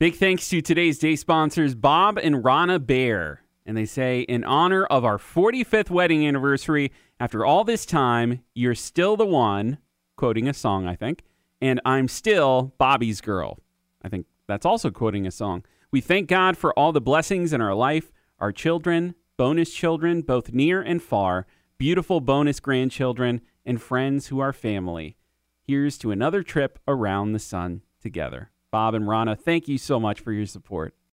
Big thanks to today's day sponsors, Bob and Ronna Behr. And they say, in honor of our 45th wedding anniversary, after all this time, you're still the one, quoting a song, I think, and I'm still Bobby's girl. I think that's also quoting a song. We thank God for all the blessings in our life, our children, bonus children, both near and far, beautiful bonus grandchildren, and friends who are family. Here's to another trip around the sun together. Bob and Ronna, thank you so much for your support.